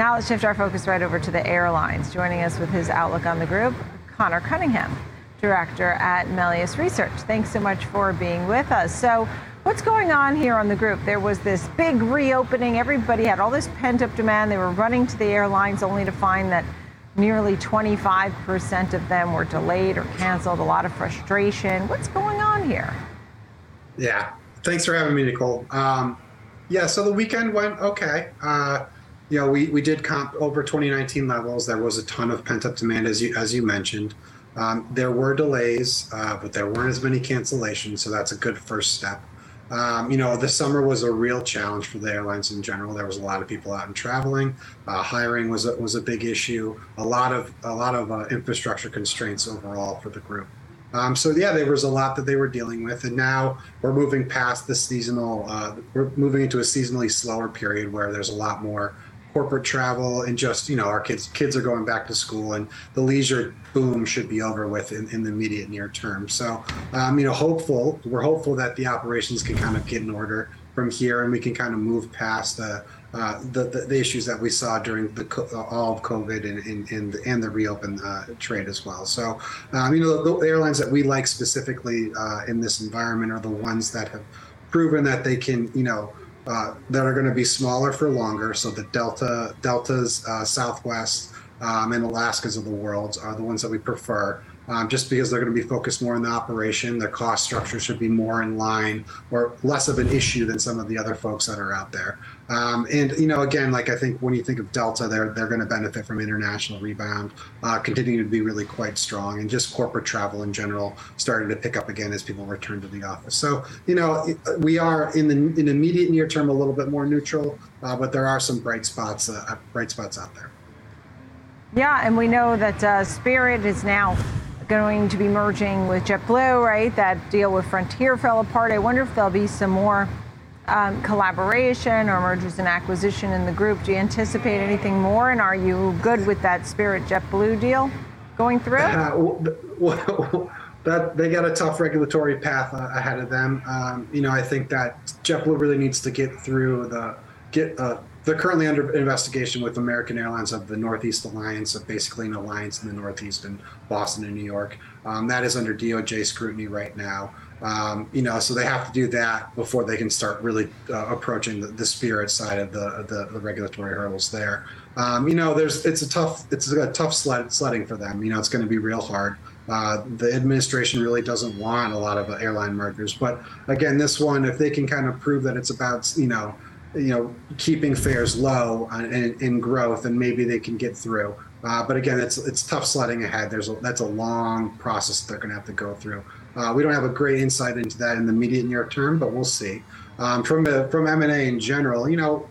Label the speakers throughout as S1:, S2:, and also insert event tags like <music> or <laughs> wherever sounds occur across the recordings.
S1: Now let's shift our focus right over to the airlines. Joining us with his outlook on the group, Conor Cunningham, director at Melius Research. Thanks so much for being with us. So, what's going on here on the group? There was this big reopening. Everybody had all this pent up demand. They were running to the airlines only to find that nearly 25% of them were delayed or canceled. A lot of frustration. What's going on here?
S2: Yeah. Thanks for having me, Nicole. Um, yeah, so the weekend went okay. Uh, know, we, we did comp over 2019 levels. There was a ton of pent up demand, as you as you mentioned. Um, there were delays, uh, but there weren't as many cancellations, so that's a good first step. Um, you know, the summer was a real challenge for the airlines in general. There was a lot of people out and traveling. Uh, hiring was a, was a big issue. A lot of a lot of uh, infrastructure constraints overall for the group. Um, so yeah, there was a lot that they were dealing with, and now we're moving past the seasonal. Uh, we're moving into a seasonally slower period where there's a lot more corporate travel and just you know our kids kids are going back to school and the leisure boom should be over with in, in the immediate near term so um, you know hopeful we're hopeful that the operations can kind of get in order from here and we can kind of move past the uh, the, the, the, issues that we saw during the all of COVID and and, and, and the reopen uh, trade as well. So, um, you know, the, the, airlines that we like specifically uh, in this environment are the ones that have proven that they can, you know, uh, that are going to be smaller for longer. So the Delta, Deltas, uh, Southwest, um, and Alaskas of the world are the ones that we prefer. Um, just because they're going to be focused more on the operation, their cost structure should be more in line or less of an issue than some of the other folks that are out there. Um, and you know, again, like I think when you think of Delta, they're they're going to benefit from international rebound, uh, continuing to be really quite strong, and just corporate travel in general starting to pick up again as people return to the office. So you know, we are in the in immediate near term a little bit more neutral, uh, but there are some bright spots uh, bright spots out there.
S1: Yeah, and we know that uh, Spirit is now going to be merging with JetBlue, right? That deal with Frontier fell apart. I wonder if there'll be some more um, collaboration or mergers and acquisition in the group. Do you anticipate anything more? And are you good with that Spirit JetBlue deal going through? Uh, <laughs>
S2: well, <laughs> that they got a tough regulatory path uh, ahead of them. Um, you know, I think that JetBlue really needs to get through the get. Uh, they're currently under investigation with American Airlines of the Northeast Alliance, of basically an alliance in the Northeast and Boston and New York. Um, that is under DOJ scrutiny right now. Um, you know, so they have to do that before they can start really uh, approaching the, the, spirit side of the, the, the regulatory hurdles there. Um, you know, there's it's a tough it's a tough sled, sledding for them. You know, it's going to be real hard. Uh, the administration really doesn't want a lot of airline mergers, but again, this one, if they can kind of prove that it's about you know, you know, keeping fares low in, in growth, and maybe they can get through. Uh, but again, it's it's tough sledding ahead. There's a, that's a long process they're going to have to go through. Uh, we don't have a great insight into that in the immediate near term, but we'll see. Um, from the, from M and A in general, you know,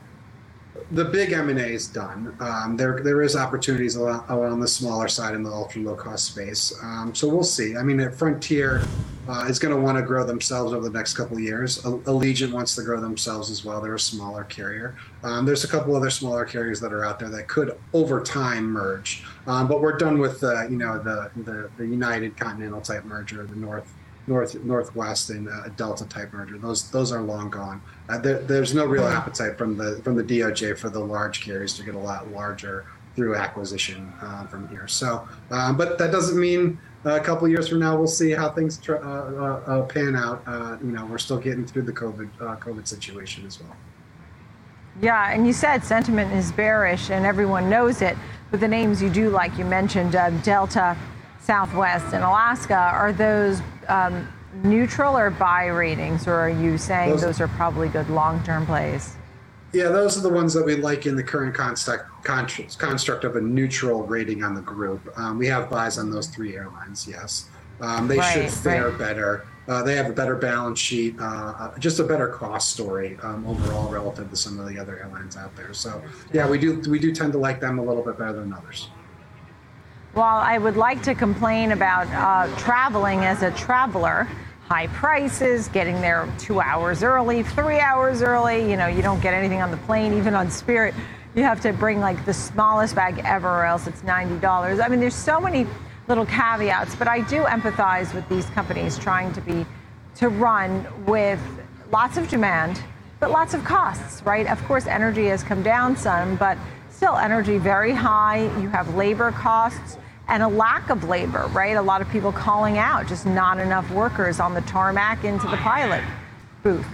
S2: the big M and A is done. Um, there there is opportunities around the smaller side in the ultra low cost space. Um, so we'll see. I mean, at Frontier uh, is going to want to grow themselves over the next couple of years. Allegiant wants to grow themselves as well. They're a smaller carrier. Um, there's a couple other smaller carriers that are out there that could over time merge. Um, but we're done with the you know the, the the United Continental type merger, the North North Northwest and uh, Delta type merger. Those those are long gone. Uh, there, there's no real appetite from the from the DOJ for the large carriers to get a lot larger through acquisition uh, from here. So, um, but that doesn't mean a couple years from now we'll see how things tr- uh, uh, uh, pan out. you know, we're still getting through the COVID COVID situation as well.
S1: Yeah, and you said sentiment is bearish, and everyone knows it. But the names you do like, you mentioned Delta, Southwest, and Alaska. Are those um, neutral or buy ratings, or are you saying those, those are probably good long-term plays?
S2: Yeah, those are the ones that we like in the current construct, construct of a neutral rating on the group. Um, we have buys on those three airlines, yes. Um, they right, should fare right. better. Uh, they have a better balance sheet, uh, uh, just a better cost story um, overall relative to some of the other airlines out there. So, yeah, we do we do tend to like them a little bit better than others.
S1: While I would like to complain about uh, traveling as a traveler, high prices, getting there two hours early, three hours early, you know, you don't get anything on the plane, even on Spirit. You have to bring like the smallest bag ever, or else it's $90. I mean, there's so many little caveats, but I do empathize with these companies trying to be, to run with lots of demand, but lots of costs, right? Of course, energy has come down some, but still energy very high. You have labor costs and a lack of labor, right? A lot of people calling out, just not enough workers on the tarmac into the pilot booth.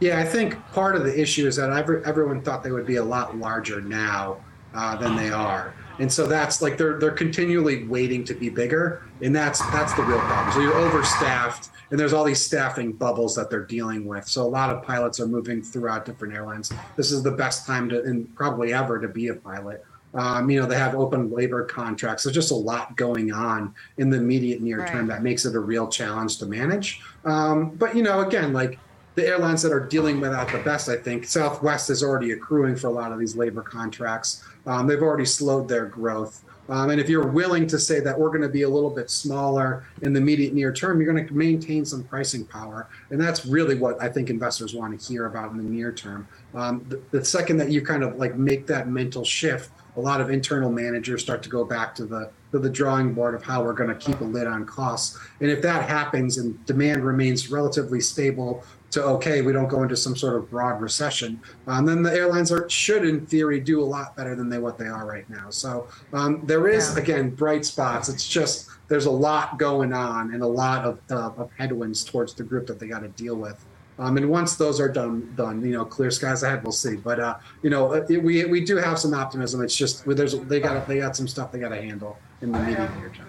S2: Yeah, I think part of the issue is that everyone thought they would be a lot larger now uh, than they are, and so that's like they're they're continually waiting to be bigger, and that's that's the real problem. So you're overstaffed, and there's all these staffing bubbles that they're dealing with. So a lot of pilots are moving throughout different airlines. This is the best time to, and probably ever, to be a pilot. Um, you know, they have open labor contracts. There's just a lot going on in the immediate near right. term that makes it a real challenge to manage. Um, but, you know, again, like the airlines that are dealing with that the best, I think Southwest is already accruing for a lot of these labor contracts. Um, they've already slowed their growth. Um, and if you're willing to say that we're going to be a little bit smaller in the immediate near term, you're going to maintain some pricing power. And that's really what I think investors want to hear about in the near term. Um, the, the, second that you kind of like make that mental shift, a lot of internal managers start to go back to the to the drawing board of how we're going to keep a lid on costs. And if that happens and demand remains relatively stable to okay, we don't go into some sort of broad recession, um, then the airlines are should in theory do a lot better than they what they are right now. So um, there is yeah. again bright spots. It's just there's a lot going on and a lot of, uh, of headwinds towards the group that they got to deal with. Um, and once those are done, done, you know, clear skies ahead. We'll see. But uh, you know, it, we we do have some optimism. It's just there's they got they got some stuff they got to handle in the medium term.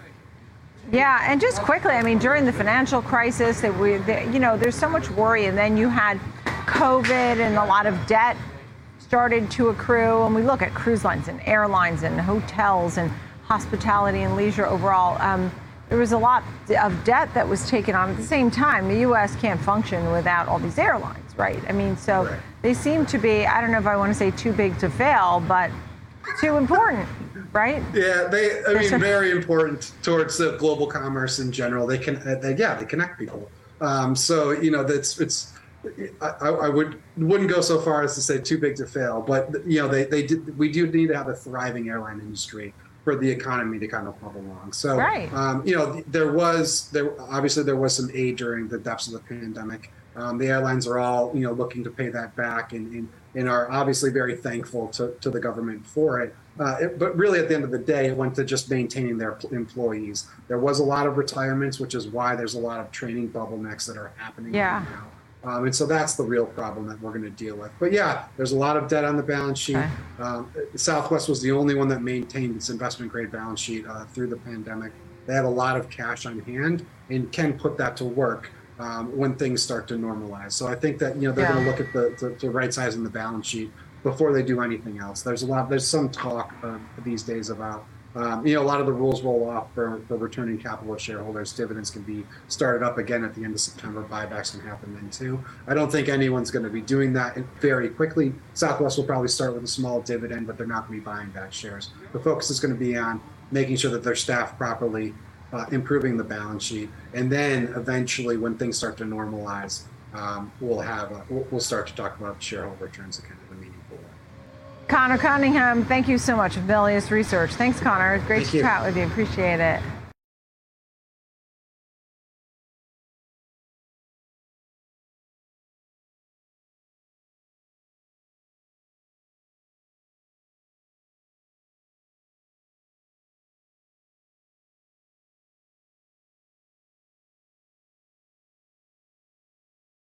S1: Yeah, and just quickly, I mean, during the financial crisis, that we, you know, there's so much worry, and then you had COVID and a lot of debt started to accrue, and we look at cruise lines and airlines and hotels and hospitality and leisure overall. Um, there was a lot of debt that was taken on at the same time. The U.S. can't function without all these airlines, right? I mean, so right. they seem to be, I don't know if I want to say too big to fail, but too important, right?
S2: Yeah, they, I mean, very important towards the global commerce in general. They can, they, yeah, they connect people. Um, so, you know, that's, it's, I, I, would wouldn't go so far as to say too big to fail, but you know they they did, we do need to have a thriving airline industry for the economy to kind of bubble along. So, right. um, you know, there was there obviously there was some aid during the depths of the pandemic. Um, the airlines are all you know looking to pay that back and and, and are obviously very thankful to, to the government for it. Uh, it. But really, at the end of the day, it went to just maintaining their employees. There was a lot of retirements, which is why there's a lot of training bottlenecks that are happening yeah. right now. Um, and so that's the real problem that we're going to deal with. But yeah, there's a lot of debt on the balance sheet. Okay. Um, Southwest was the only one that maintained its investment grade balance sheet uh, through the pandemic. They have a lot of cash on hand and can put that to work um, when things start to normalize. So I think that you know they're yeah. going to look at the, the, the right size in the balance sheet before they do anything else. There's a lot. There's some talk uh, these days about um, you know, a lot of the rules roll off for, for returning capital to shareholders. Dividends can be started up again at the end of September. Buybacks can happen then too. I don't think anyone's going to be doing that very quickly. Southwest will probably start with a small dividend, but they're not going to be buying back shares. The focus is going to be on making sure that they're staffed properly, uh, improving the balance sheet, and then eventually, when things start to normalize, um, we'll have a, we'll start to talk about shareholder returns again.
S1: Conor Cunningham, thank you so much of Melius Research. Thanks, Conor. It's great thank to you. chat with you. Appreciate it.